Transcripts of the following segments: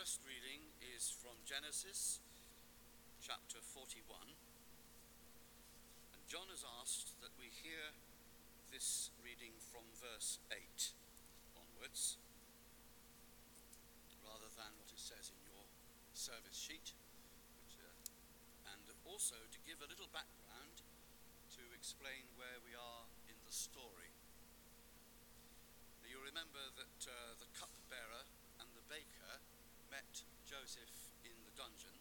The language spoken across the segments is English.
first reading is from Genesis chapter 41. And John has asked that we hear this reading from verse 8 onwards, rather than what it says in your service sheet. Which, uh, and also to give a little background to explain where we are in the story. You remember that uh, the cupbearer and the baker met Joseph in the dungeon,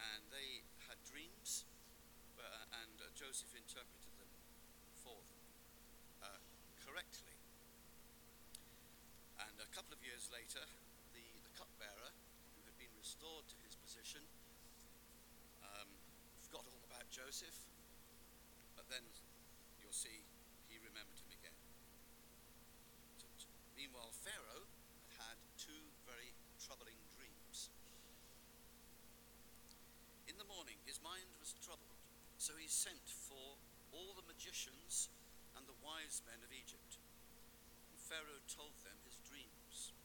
and they had dreams, uh, and uh, Joseph interpreted them for them uh, correctly. And a couple of years later, the, the cupbearer, who had been restored to his position, um, forgot all about Joseph, but then you'll see he remembered him again. So, meanwhile, Pharaoh had had two very troubling dreams. In the morning, his mind was troubled, so he sent for all the magicians and the wise men of Egypt. And Pharaoh told them his dreams,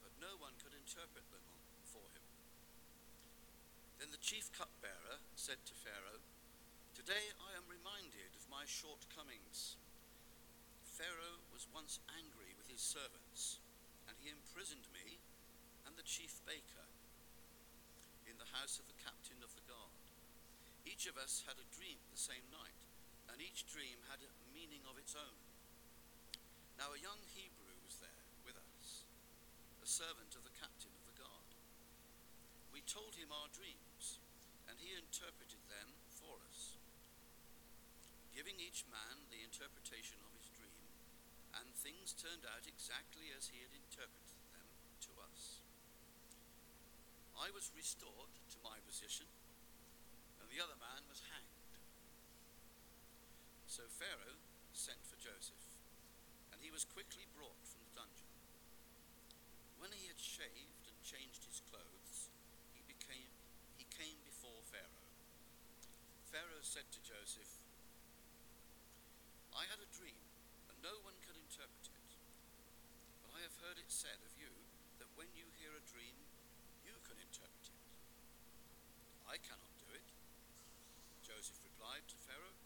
but no one could interpret them for him. Then the chief cupbearer said to Pharaoh, Today I am reminded of my shortcomings. Pharaoh was once angry with his servants, and he imprisoned me and the chief baker in the house of the captain of the guard. Each of us had a dream the same night, and each dream had a meaning of its own. Now a young Hebrew was there with us, a servant of the captain of the guard. We told him our dreams, and he interpreted them for us, giving each man the interpretation of his dream, and things turned out exactly as he had interpreted them to us. I was restored to my position, and the other man was hanged. So Pharaoh sent for Joseph, and he was quickly brought from the dungeon. When he had shaved and changed his clothes, he became he came before Pharaoh. Pharaoh said to Joseph, I had a dream, and no one can interpret it. But I have heard it said of you that when you hear a dream, can interpret it. I cannot do it. Joseph replied to Pharaoh,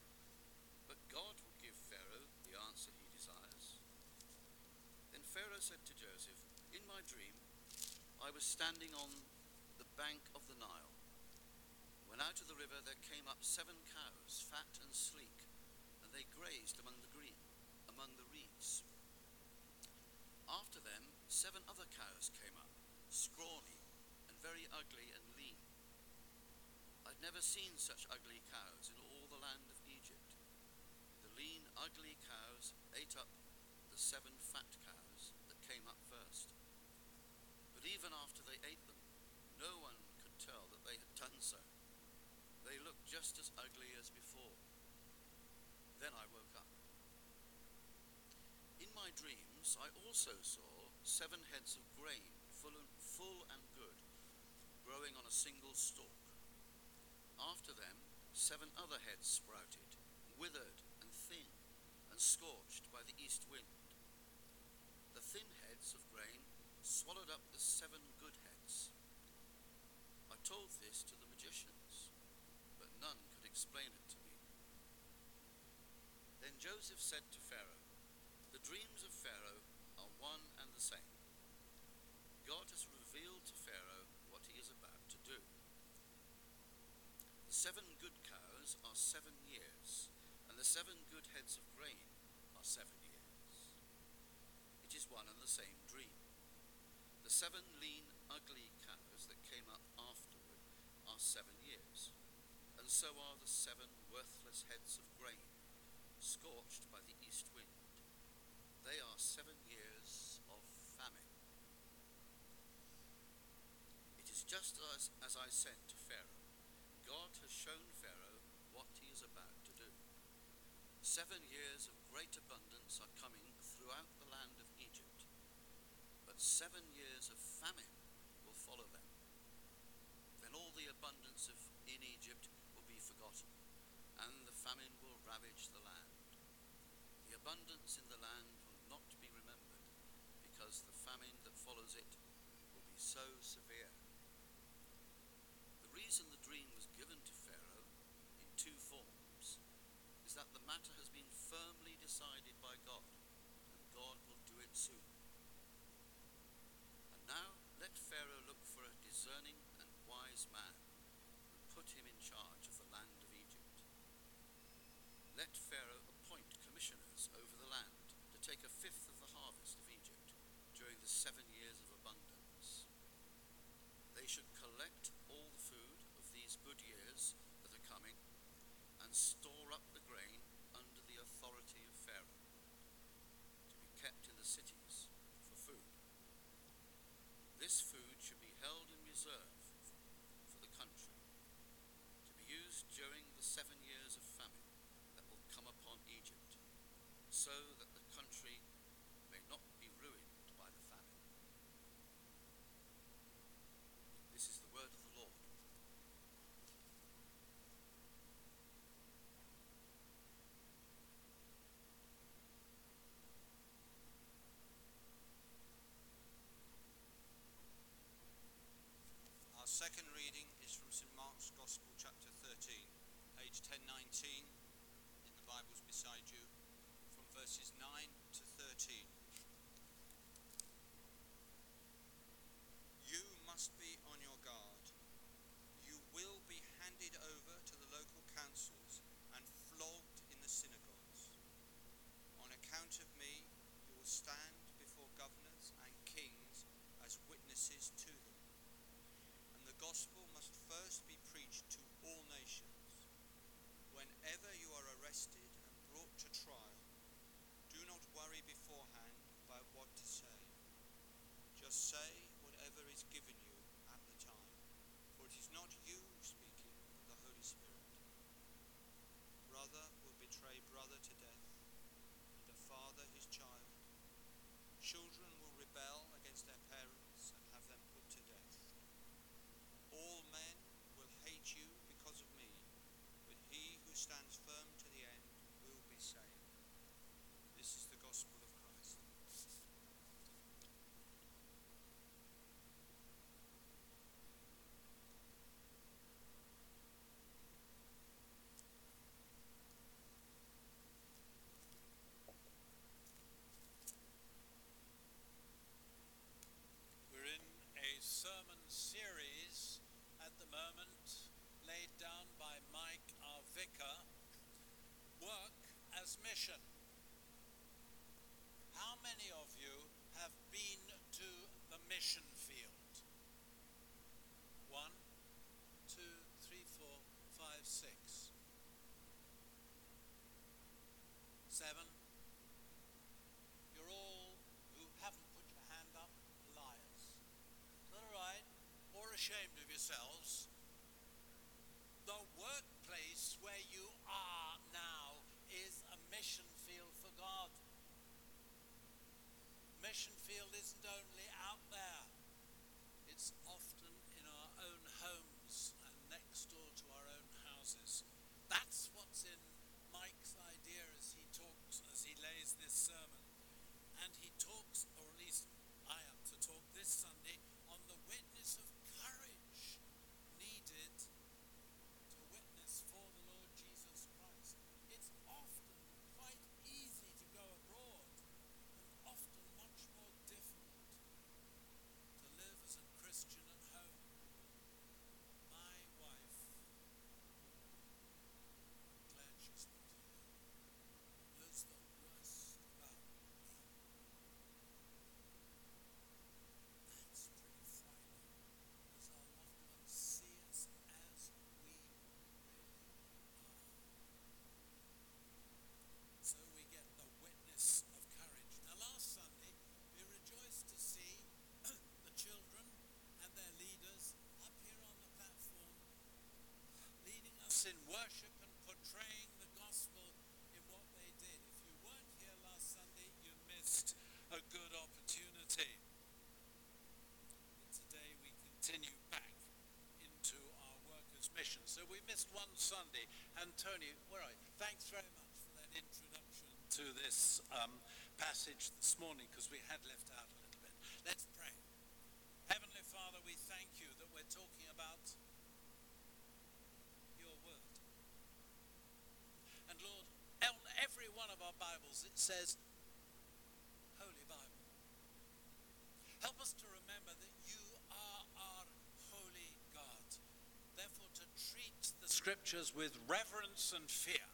but God will give Pharaoh the answer he desires. Then Pharaoh said to Joseph, In my dream, I was standing on the bank of the Nile. When out of the river there came up seven cows, fat and sleek, and they grazed among the green, among the reeds. After them, seven other cows came up, scrawny and very ugly and lean. I'd never seen such ugly cows in all the land of Egypt. The lean, ugly cows ate up the seven fat cows that came up first. But even after they ate them, no one could tell that they had done so. They looked just as ugly as before. Then I woke up. In my dreams, I also saw seven heads of grain, full and, full and good growing on a single stalk. After them, seven other heads sprouted, withered and thin, and scorched by the east wind. The thin heads of grain swallowed up the seven good heads. I told this to the could explain it to me. Then Joseph said to Pharaoh, The dreams of Pharaoh are one and the same. God has revealed to Pharaoh what he is about to do. The seven good cows are seven years, and the seven good heads of grain are seven years. It is one and the same dream. The seven lean, ugly cows that came up afterward are seven years, so are the seven worthless heads of grain, scorched by the east wind. They are seven years of famine. It is just as, as I said to Pharaoh God has shown Pharaoh what he is about to do. Seven years of great abundance are coming throughout the land of Egypt, but seven years of famine will follow them. Then all the abundance of in Egypt forgotten, and the famine will ravage the land. The abundance in the land will not be remembered, because the famine that follows it will be so severe. The reason the dream was given to Pharaoh in two forms is that the matter has been firmly decided by God, and God will do it soon. And now let Pharaoh look for a discerning and wise man and put him in charge of the land of Egypt. Let Pharaoh appoint commissioners over the land to take a fifth of the harvest of Egypt during the seven years of abundance. They should collect all the food of these good years that are coming and store up the grain under the authority of Pharaoh to be kept in the cities for food. This food should be held in reserve for the country to be used during the seven years of famine that will come upon Egypt, so that the country may not be ruined by the famine. This is the word of the Lord. Our second reading is from St Mark's Gospel, chapter 13, page 1019 in the Bibles beside you, from verses 9 to 13. You must be on your guard. You will be handed over to the local councils and flogged in the synagogues. On account of me, you will stand before governors and kings as witnesses to them and the gospel must first be preached to all nations. Whenever you are arrested and brought to trial, do not worry beforehand about what to say. Just say whatever is given you at the time, for it is not you speaking, but the Holy Spirit. Brother will betray brother to death, and a father his child. Children will rebel against their parents and have them put to death. All men will hate you because of me, but he who stands firm to the end will be saved. This is the gospel of Christ. We're in a sermon series at the moment laid down by Mike, our vicar. Work as mission. How many of you have been to the mission field? One, two, three, four, five, six, seven. You're all who haven't put your hand up liars. Is that all right? Or ashamed of yourselves? The workplace where you are now is a mission field for God. Mission field isn't only out there, it's often in our own homes and next door to our own houses. That's what's in Mike's idea as he talks, as he lays this sermon. And he talks, or at least I am to talk this Sunday, on the witness of courage needed to witness for the Lord Jesus Christ. It's often quite easy to go abroad, and often much more difficult to live as a Christian at home. My wife, glad she's not here, knows the worst about me. That's pretty frightening as our loved ones see us as we really are. So we get the witness of courage. Now, last Sunday, we rejoiced to see the children and their leaders up here on the platform in worship and portraying the gospel in what they did. If you weren't here last Sunday, you missed a good opportunity. But today we continue back into our workers' mission. So we missed one Sunday. And Tony, where are you? Thanks very much for that introduction to this um, passage this morning because we had left out a little bit. Let's pray. Heavenly Father, we thank you that we're talking about your word. And Lord, on every one of our Bibles it says Holy Bible. Help us to remember that you are our holy God. Therefore, to treat the scriptures with reverence and fear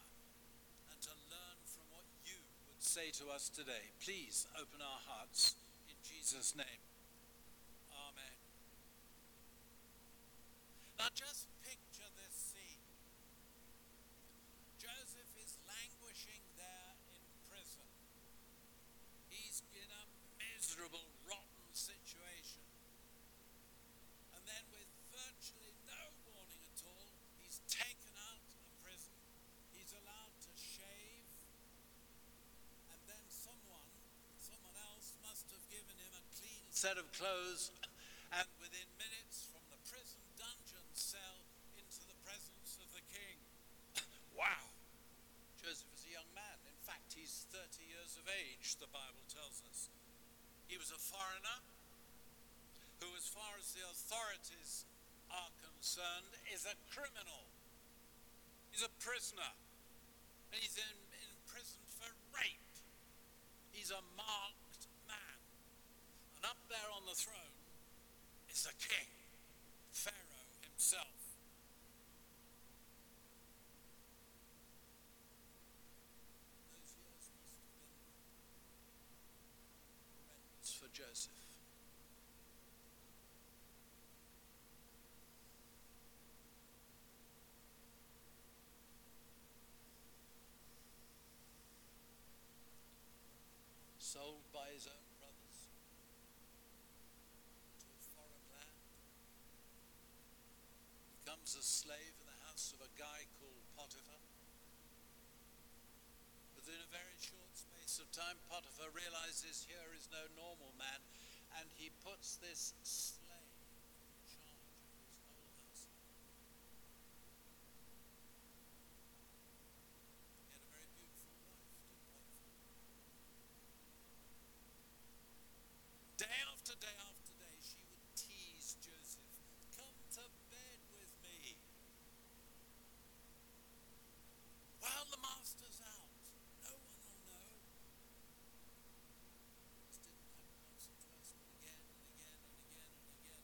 and to learn from what you would say to us today. Please open our hearts in Jesus' name. Amen. Now, just picture this scene. Joseph is languishing there in prison. He's in a miserable, rotten situation. And then, with virtually no warning at all, he's taken out of prison. He's allowed to shave. And then someone, someone else, must have given him a clean set of clothes. And within minutes, from the prison dungeon cell into the presence of the king. wow! Joseph is a young man. In fact, he's 30 years of age, the Bible tells us. He was a foreigner who, as far as the authorities are concerned, is a criminal. He's a prisoner. And he's in, prison for rape. He's a marked man. And up there on the throne is the king, Pharaoh himself. For Joseph. Sold by his own brothers to a foreign land. Becomes a slave in the house of a guy called Potiphar. Within a very short space of time, Potiphar realizes here is no normal man, and he puts this slave in charge of his whole household. He had a very beautiful wife, did Potiphar. Day after day after day, she would tease Joseph, Come to bed with me. While the master's out, no one will know. This didn't happen once or twice, but again and again and again and again.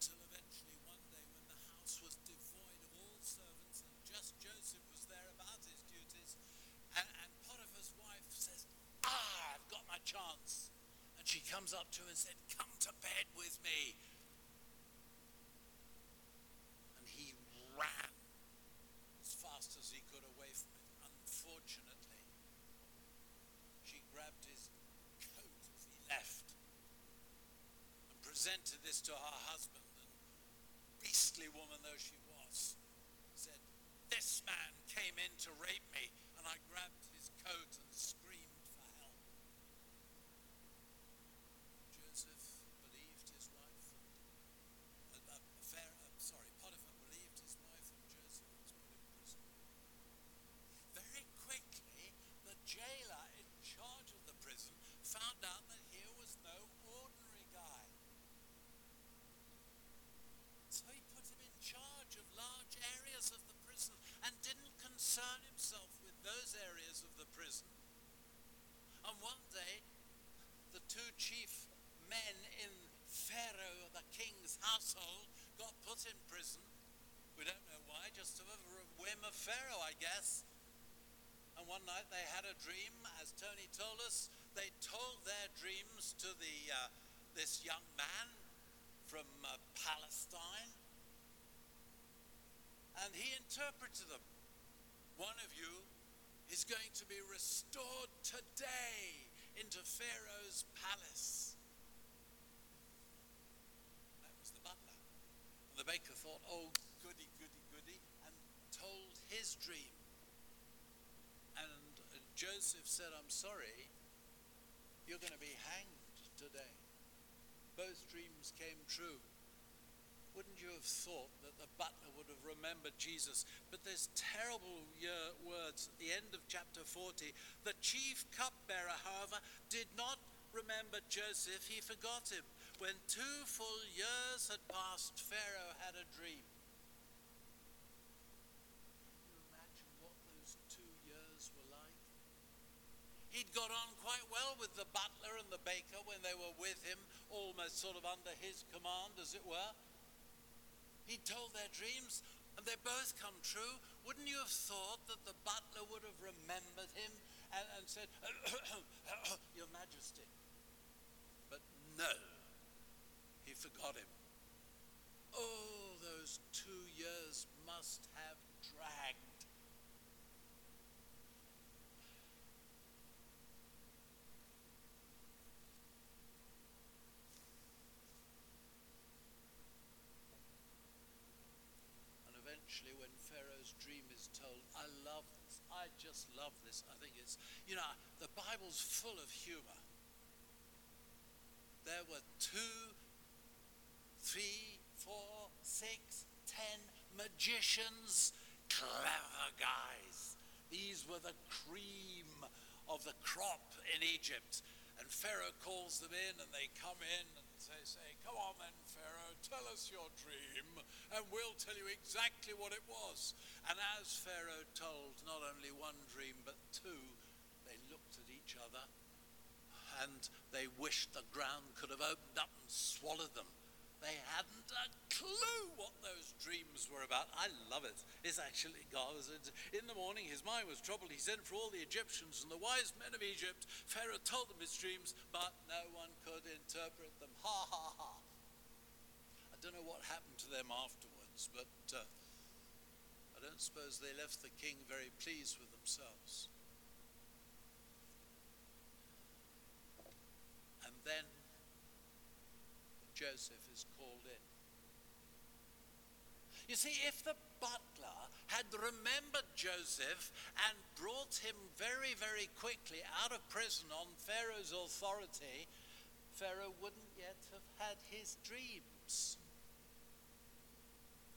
Until eventually one day when the house was devoid of all servants and just Joseph was there about his duties, and, and Potiphar's wife says, Ah, I've got my chance. And she comes up to him and said, Come to bed with me. And he ran as fast as he could away from it. Unfortunately, she grabbed his coat as he left and presented this to her husband. And beastly woman though she was, said, This man came in to rape me, and I grabbed his coat and screamed for help. Joseph believed his wife. And, uh, uh, Pharaoh, uh, sorry, Potiphar believed his wife, and Joseph was put in prison. Very quickly, the jailer in charge of the prison found out that here was no ordinary guy. So he put him in charge of large areas of the prison and didn't concern himself with those areas of the prison. And one day, the two chief men in Pharaoh, the king's household, got put in prison. We don't know why, just of a whim of Pharaoh, I guess. And one night they had a dream, as Tony told us. They told their dreams to the uh, this young man from uh, Palestine, and he interpreted them. One of you is going to be restored today into Pharaoh's palace. That was the butler. And the baker thought, oh, goody, goody, goody, and told his dream. And uh, Joseph said, I'm sorry, you're going to be hanged today. Both dreams came true. Wouldn't you have thought that the butler would have remembered Jesus? But there's terrible words at the end of chapter 40. The chief cupbearer, however, did not remember Joseph, he forgot him. When two full years had passed, Pharaoh had a dream. Can you imagine what those two years were like? He'd got on quite well with the butler and the baker when they were with him, almost sort of under his command, as it were. He told their dreams, and they both come true. Wouldn't you have thought that the butler would have remembered him and, and said, Your Majesty? But no, he forgot him. Oh, those two years must have And eventually, when Pharaoh's dream is told, I love this. I just love this. I think it's, you know, the Bible's full of humor. There were two, three, four, six, ten magicians, clever guys. These were the cream of the crop in Egypt. And Pharaoh calls them in, and they come in they say, Come on then, Pharaoh, tell us your dream, and we'll tell you exactly what it was. And as Pharaoh told not only one dream, but two, they looked at each other and they wished the ground could have opened up and swallowed them. They hadn't a clue what those dreams were about. I love it. It's actually God. In the morning, his mind was troubled. He sent for all the Egyptians and the wise men of Egypt. Pharaoh told them his dreams, but no one could interpret them. Ha ha ha. I don't know what happened to them afterwards, but uh, I don't suppose they left the king very pleased with themselves. And then Joseph is called in. You see, if the butler had remembered Joseph and brought him very, very quickly out of prison on Pharaoh's authority, Pharaoh wouldn't yet have had his dreams.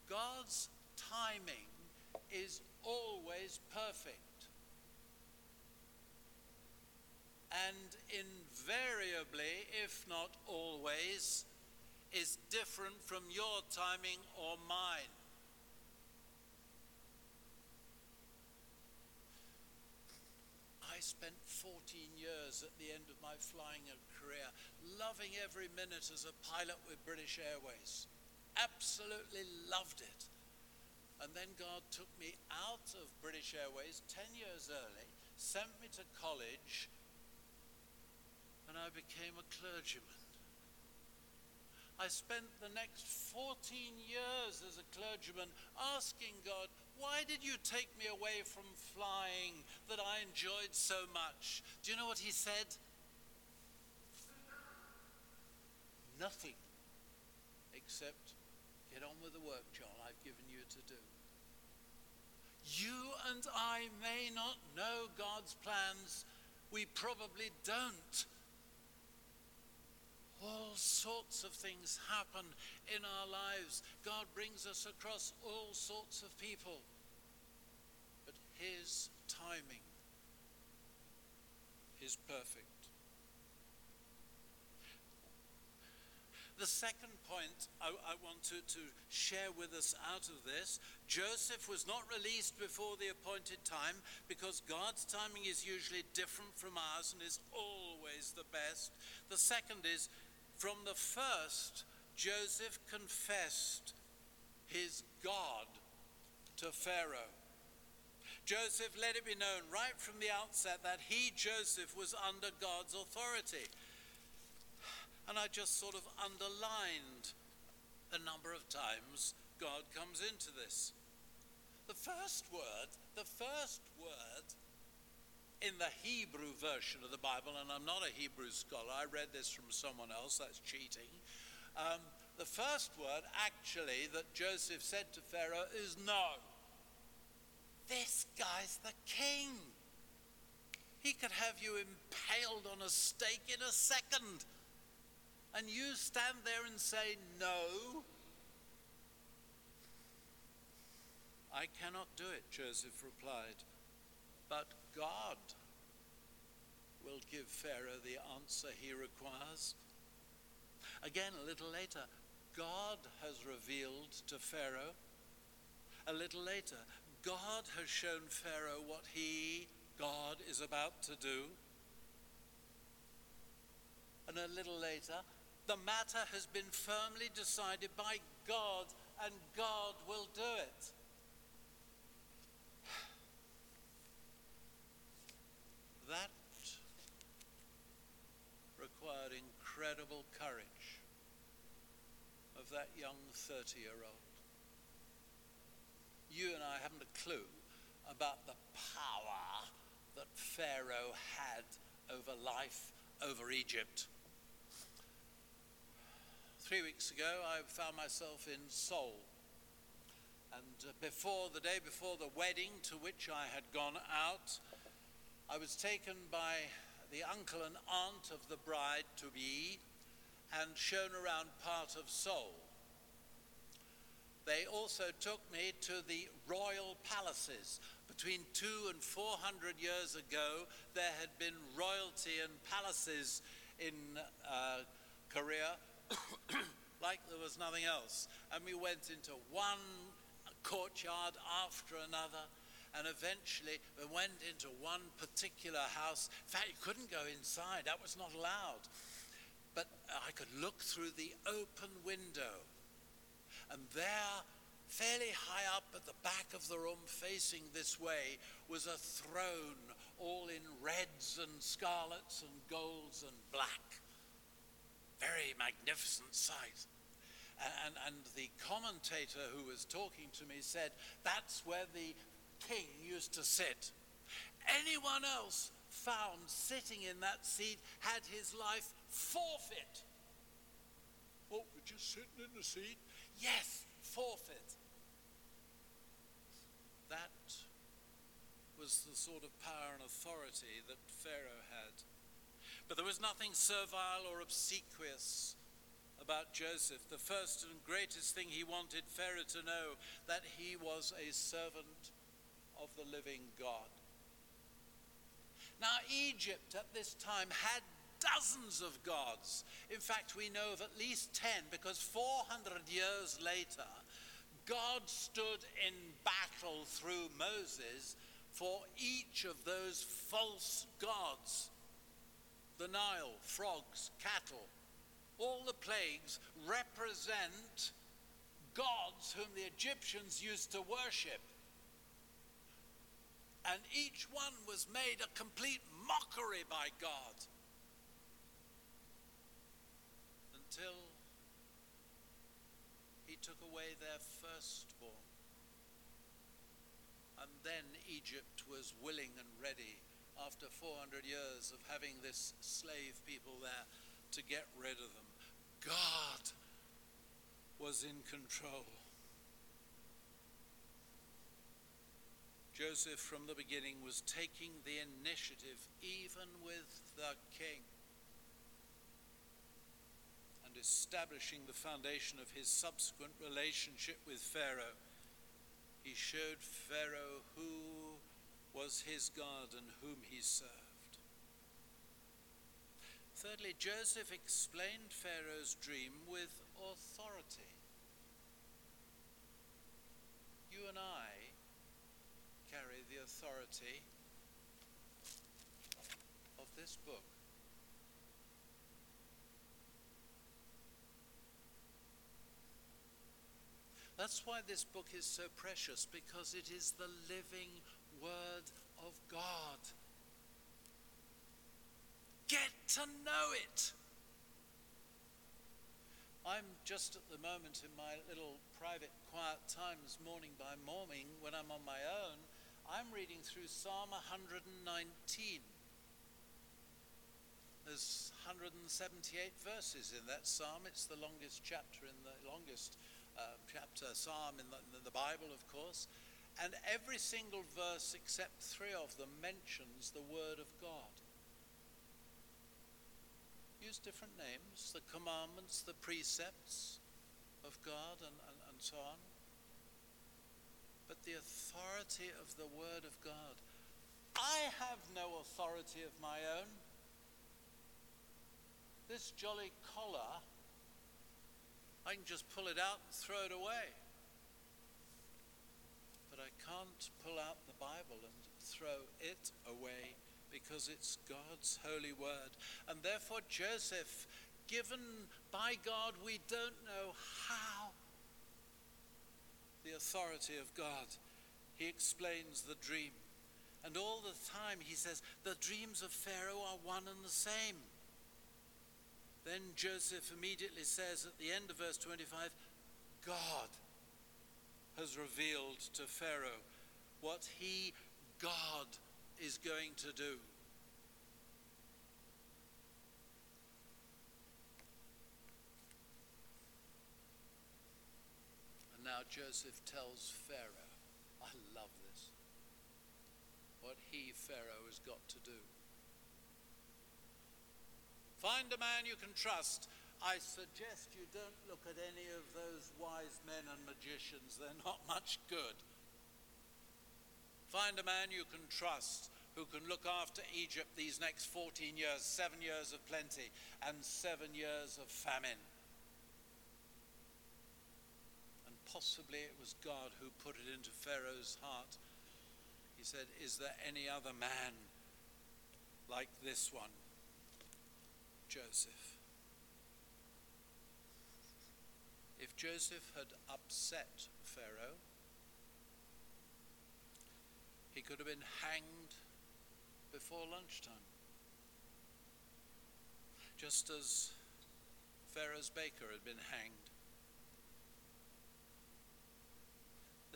God's timing is always perfect. And invariably, if not always, is different from your timing or mine. I spent 14 years at the end of my flying career loving every minute as a pilot with British Airways. Absolutely loved it. And then God took me out of British Airways 10 years early, sent me to college, and I became a clergyman. I spent the next 14 years as a clergyman asking God, why did you take me away from flying that I enjoyed so much? Do you know what he said? Nothing except get on with the work, John, I've given you to do. You and I may not know God's plans. We probably don't all sorts of things happen in our lives. God brings us across all sorts of people. But His timing is perfect. The second point I, I want to, to share with us out of this Joseph was not released before the appointed time because God's timing is usually different from ours and is always the best. The second is from the first, Joseph confessed his God to Pharaoh. Joseph let it be known right from the outset that he, Joseph, was under God's authority. And I just sort of underlined a number of times God comes into this. The first word, the first word in the Hebrew version of the Bible, and I'm not a Hebrew scholar, I read this from someone else, that's cheating. Um, the first word, actually, that Joseph said to Pharaoh is no. This guy's the king. He could have you impaled on a stake in a second. And you stand there and say, No. I cannot do it, Joseph replied. But God will give Pharaoh the answer he requires. Again, a little later, God has revealed to Pharaoh. A little later, God has shown Pharaoh what he, God, is about to do. And a little later, the matter has been firmly decided by God, and God will do it. That required incredible courage of that young 30 year old. You and I haven't a clue about the power that Pharaoh had over life, over Egypt. Three weeks ago, I found myself in Seoul. And uh, before the day before the wedding to which I had gone out, I was taken by the uncle and aunt of the bride to be and shown around part of Seoul. They also took me to the royal palaces. Between two and four hundred years ago, there had been royalty and palaces in uh, Korea like there was nothing else. And we went into one courtyard after another and eventually we went into one particular house. In fact, you couldn't go inside, that was not allowed. But I could look through the open window, and there, fairly high up at the back of the room, facing this way, was a throne all in reds and scarlets and golds and black. Very magnificent sight. And, and, the commentator who was talking to me said, That's where the king used to sit. Anyone else found sitting in that seat had his life forfeit. Oh, we're just sitting in the seat? Yes, forfeit. That was the sort of power and authority that Pharaoh had. But there was nothing servile or obsequious about Joseph. The first and greatest thing he wanted Pharaoh to know that he was a servant of the living God. Now, Egypt at this time had dozens of gods. In fact, we know of at least 10 because 400 years later, God stood in battle through Moses for each of those false gods the Nile, frogs, cattle. All the plagues represent gods whom the Egyptians used to worship and each one was made a complete mockery by God. Until he took away their firstborn. And then Egypt was willing and ready, after 400 years of having this slave people there, to get rid of them. God was in control. Joseph, from the beginning, was taking the initiative, even with the king, and establishing the foundation of his subsequent relationship with Pharaoh. He showed Pharaoh who was his God and whom he served. Thirdly, Joseph explained Pharaoh's dream with authority. You and I authority of this book. That's why this book is so precious, because it is the living Word of God. Get to know it. I'm just at the moment in my little private quiet times, morning by morning, when I'm on my own, I'm reading through Psalm 119. There's 178 verses in that psalm. It's the longest chapter in the longest uh, chapter psalm in the, in the Bible, of course. And every single verse except three of them mentions the Word of God. Use different names the commandments, the precepts of God, and, and, and so on but the authority of the Word of God. I have no authority of my own. This jolly collar I can just pull it out and throw it away. But I can't pull out the Bible and throw it away because it's God's holy word. And therefore, Joseph, given by God, we don't know how, the authority of God, he explains the dream. And all the time he says, the dreams of Pharaoh are one and the same. Then Joseph immediately says at the end of verse 25, God has revealed to Pharaoh what he, God, is going to do. And now Joseph tells Pharaoh, I love this, what he, Pharaoh, has got to do. Find a man you can trust. I suggest you don't look at any of those wise men and magicians, they're not much good. Find a man you can trust who can look after Egypt these next 14 years, seven years of plenty and seven years of famine. And possibly it was God who put it into Pharaoh's heart. He said, Is there any other man like this one? Joseph. If Joseph had upset Pharaoh, he could have been hanged before lunchtime. Just as Pharaoh's baker had been hanged.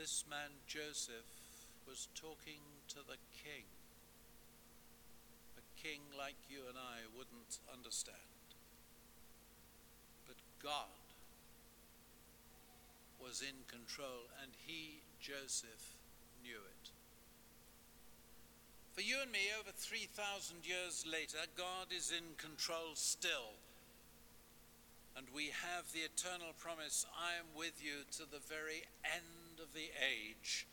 This man Joseph was talking to the king A king like you and I wouldn't understand. But God was in control, and he, Joseph, knew it. For you and me, over 3,000 years later, God is in control still. And we have the eternal promise I am with you to the very end of the age.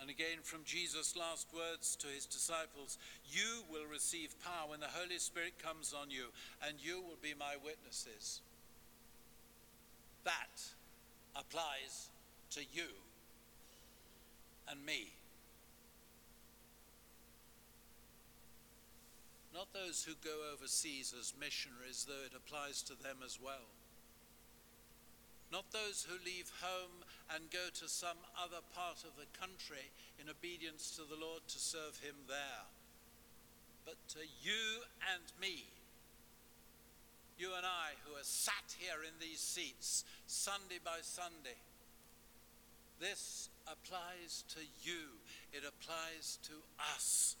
And again, from Jesus' last words to his disciples You will receive power when the Holy Spirit comes on you, and you will be my witnesses. That applies to you and me. Not those who go overseas as missionaries, though it applies to them as well not those who leave home and go to some other part of the country in obedience to the Lord to serve Him there, but to you and me. You and I who are sat here in these seats Sunday by Sunday. This applies to you, it applies to us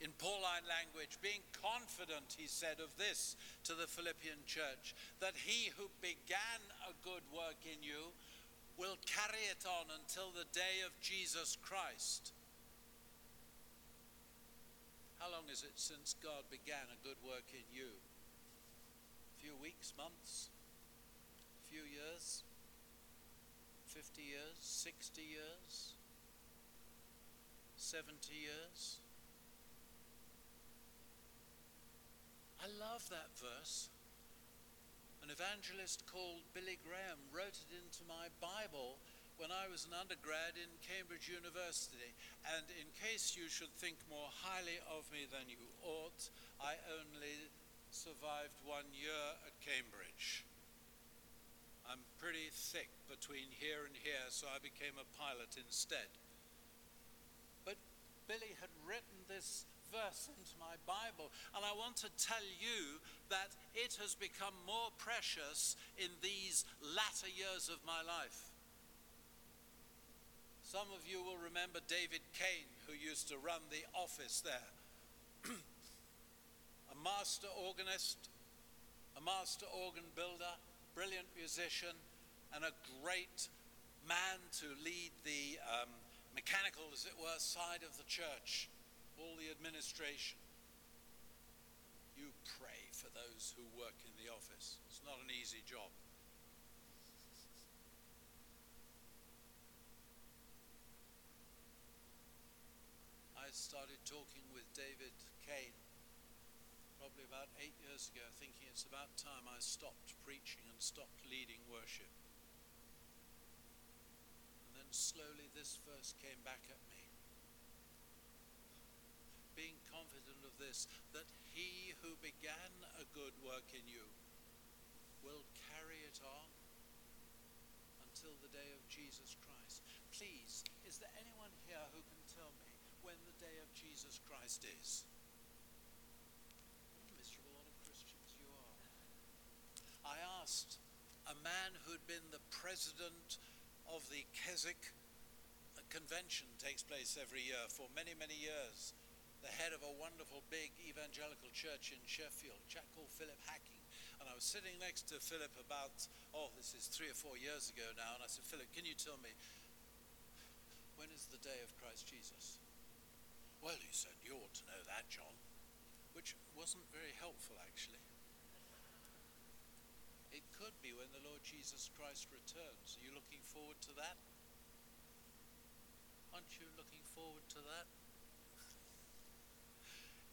in Pauline language, being confident, he said, of this to the Philippian church, that he who began a good work in you will carry it on until the day of Jesus Christ. How long is it since God began a good work in you? A few weeks, months, a few years, 50 years, 60 years, 70 years? I love that verse. An evangelist called Billy Graham wrote it into my Bible when I was an undergrad in Cambridge University. And in case you should think more highly of me than you ought, I only survived one year at Cambridge. I'm pretty thick between here and here, so I became a pilot instead. But Billy had written this verse into my Bible. And I want to tell you that it has become more precious in these latter years of my life. Some of you will remember David Kane, who used to run the office there. a master organist, a master organ builder, brilliant musician, and a great man to lead the um, mechanical, as it were, side of the church all the administration. You pray for those who work in the office. It's not an easy job. I started talking with David Kane probably about eight years ago, thinking it's about time I stopped preaching and stopped leading worship. And then slowly this verse came back at me. Being of this, that he who began a good work in you will carry it on until the day of Jesus Christ. Please, is there anyone here who can tell me when the day of Jesus Christ is? What a miserable lot of Christians you are. I asked a man who'd been the president of the Keswick convention takes place every year for many, many years. The head of a wonderful big evangelical church in Sheffield, chap called Philip Hacking. And I was sitting next to Philip about, oh, this is three or four years ago now. And I said, Philip, can you tell me, when is the day of Christ Jesus? Well, he said, you ought to know that, John. Which wasn't very helpful, actually. It could be when the Lord Jesus Christ returns. Are you looking forward to that? Aren't you looking forward to that?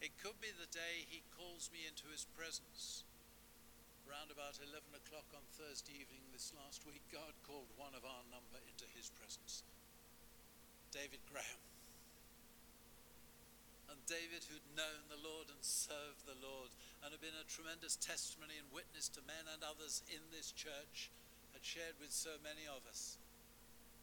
It could be the day he calls me into his presence. Around about 11 o'clock on Thursday evening this last week, God called one of our number into his presence David Graham. And David, who'd known the Lord and served the Lord and had been a tremendous testimony and witness to men and others in this church, had shared with so many of us.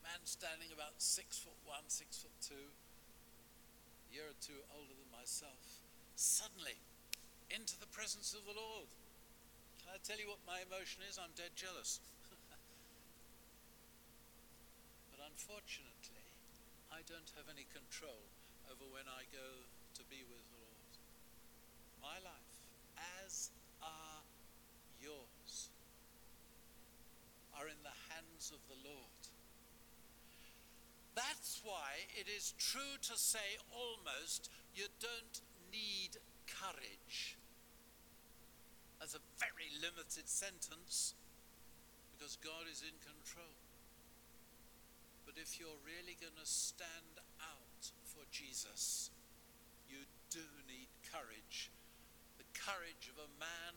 Man standing about six foot one, six foot two, a year or two older than myself suddenly into the presence of the Lord. Can I tell you what my emotion is? I'm dead jealous. but unfortunately, I don't have any control over when I go to be with the Lord. My life, as are yours, are in the hands of the Lord. That's why it is true to say almost you don't need courage as a very limited sentence because God is in control. But if you're really going to stand out for Jesus, you do need courage. The courage of a man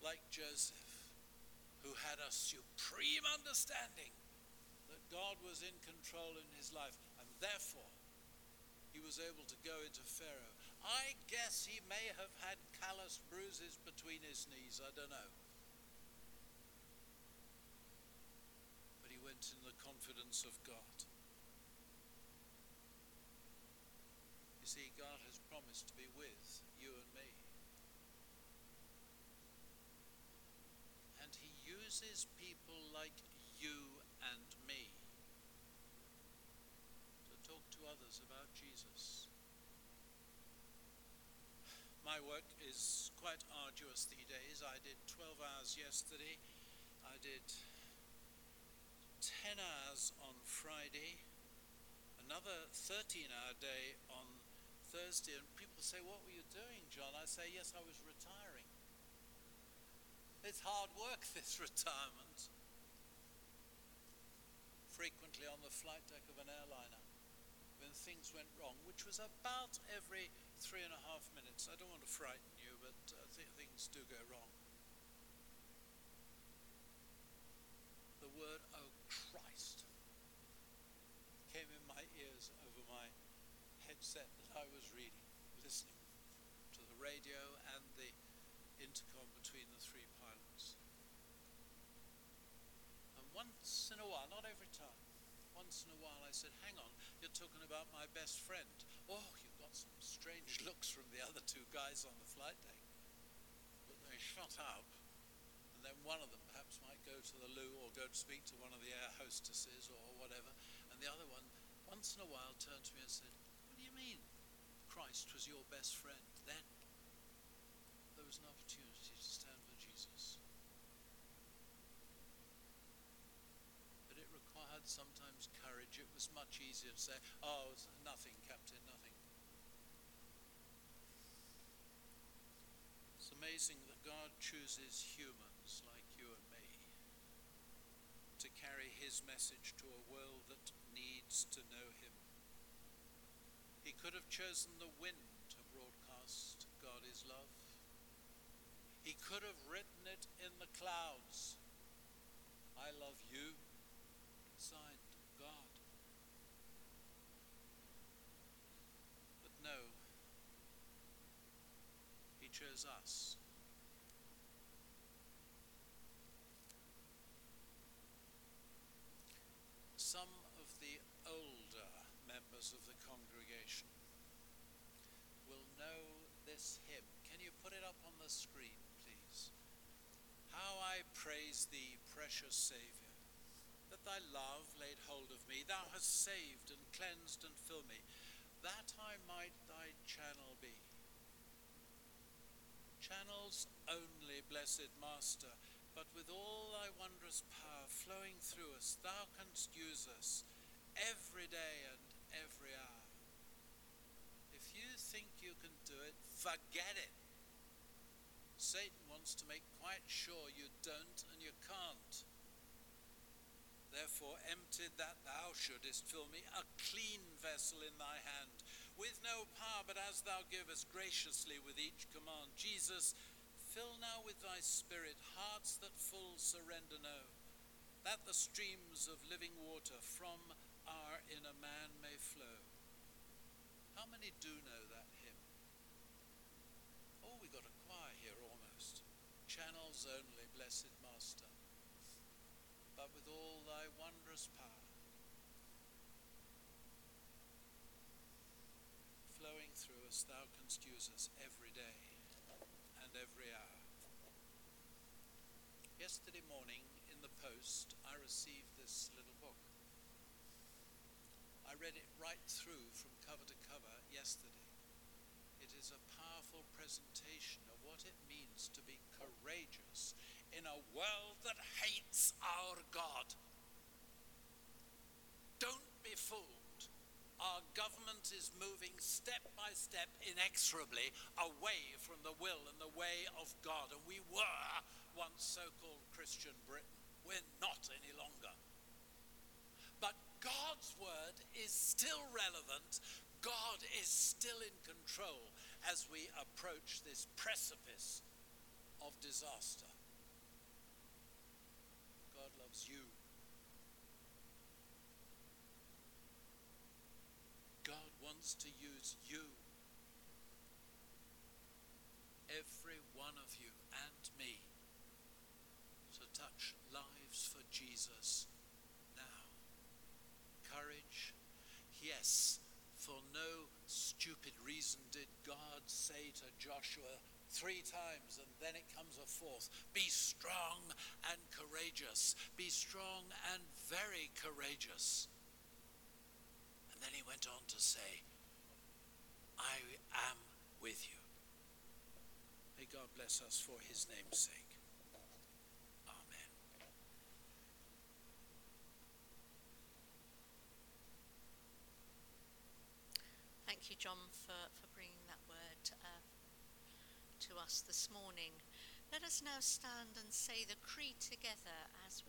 like Joseph, who had a supreme understanding that God was in control in his life, and therefore he was able to go into Pharaoh I guess he may have had callous bruises between his knees. I don't know. But he went in the confidence of God. You see, God has promised to be with you and me. And he uses people like you and me to talk to others about Jesus my work is quite arduous these days. I did 12 hours yesterday. I did 10 hours on Friday, another 13 hour day on Thursday. And people say, What were you doing, John? I say, Yes, I was retiring. It's hard work, this retirement. Frequently on the flight deck of an airliner when things went wrong, which was about every three and a half minutes. I don't want to frighten you, but uh, th- things do go wrong. The word, oh Christ, came in my ears over my headset that I was reading, listening to the radio and the intercom between the three pilots. And once in a while, not every time, once in a while I said, hang on, you're talking about my best friend. Oh, you've got some strange looks from the other two guys on the flight deck. But they shut up, and then one of them perhaps might go to the loo or go to speak to one of the air hostesses or whatever, and the other one, once in a while, turned to me and said, What do you mean Christ was your best friend? Then there was an opportunity to stand for Jesus. But it required sometimes courage. It was much say, Oh, nothing, Captain, nothing. It's amazing that God chooses humans like you and me to carry his message to a world that needs to know him. He could have chosen the wind to broadcast God is love. He could have written it in the clouds. I love you, signed God. But no, He chose us. Some of the older members of the congregation will know this hymn. Can you put it up on the screen, please? How I praise thee, precious Saviour, that thy love laid hold of me. Thou hast saved and cleansed and filled me, that I might thy channel be. Channels only, blessed Master, but with all thy wondrous power flowing through us, thou canst use us every day and every hour. If you think you can do it, forget it. Satan wants to make quite sure you don't and you can't. Therefore, emptied that thou shouldest fill me, a clean vessel in thy hand, with no power, but as thou givest graciously with each command. Jesus, fill now with thy spirit hearts that full surrender know, that the streams of living water from our inner man may flow. How many do know that hymn? Oh, we got a choir here almost. Channels only, blessed Master, but with all thy wondrous power. Flowing through us, thou canst use us every day and every hour. Yesterday morning in the post, I received this little book. I read it right through from cover to cover yesterday. It is a powerful presentation of what it means to be courageous in a world that hates our God. Don't be fooled. Our government is moving step by step, inexorably, away from the will and the way of God. And we were once so called Christian Britain. We're not any longer. But God's word is still relevant. God is still in control as we approach this precipice of disaster. God loves you. To use you. Every one of you and me to touch lives for Jesus now. Courage, yes, for no stupid reason did God say to Joshua three times, and then it comes a fourth Be strong and courageous. Be strong and very courageous. And then he went on to say, I am with you. May God bless us for his name's sake. Amen. Thank you, John, for, for bringing that word uh, to us this morning. Let us now stand and say the creed together as we